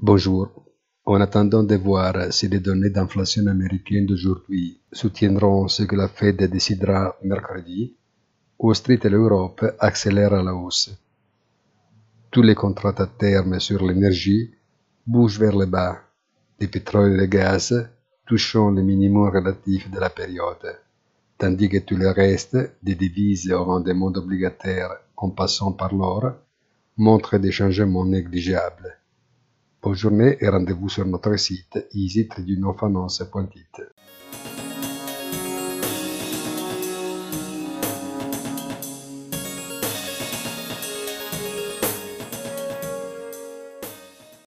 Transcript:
Bonjour. En attendant de voir si les données d'inflation américaines d'aujourd'hui soutiendront ce que la Fed décidera mercredi, Wall et l'Europe accélèrent à la hausse. Tous les contrats à terme sur l'énergie bougent vers le bas, le pétrole et le gaz touchant le minimum relatif de la période, tandis que tout le reste, des devises au rendement obligataire en passant par l'or, montre des changements négligeables. Bonne journée et rendez-vous sur notre site easytradingfinance.it.